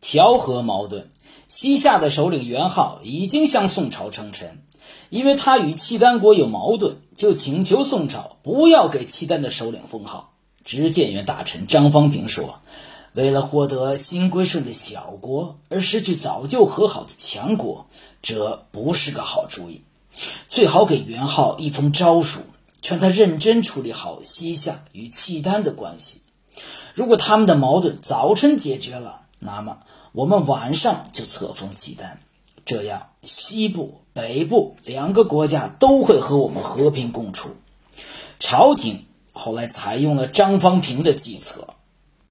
调和矛盾。西夏的首领元昊已经向宋朝称臣，因为他与契丹国有矛盾，就请求宋朝不要给契丹的首领封号。执剑院大臣张方平说：“为了获得新归顺的小国而失去早就和好的强国，这不是个好主意。最好给元昊一封诏书，劝他认真处理好西夏与契丹的关系。如果他们的矛盾早晨解决了，那么……”我们晚上就册封契丹，这样西部、北部两个国家都会和我们和平共处。朝廷后来采用了张方平的计策，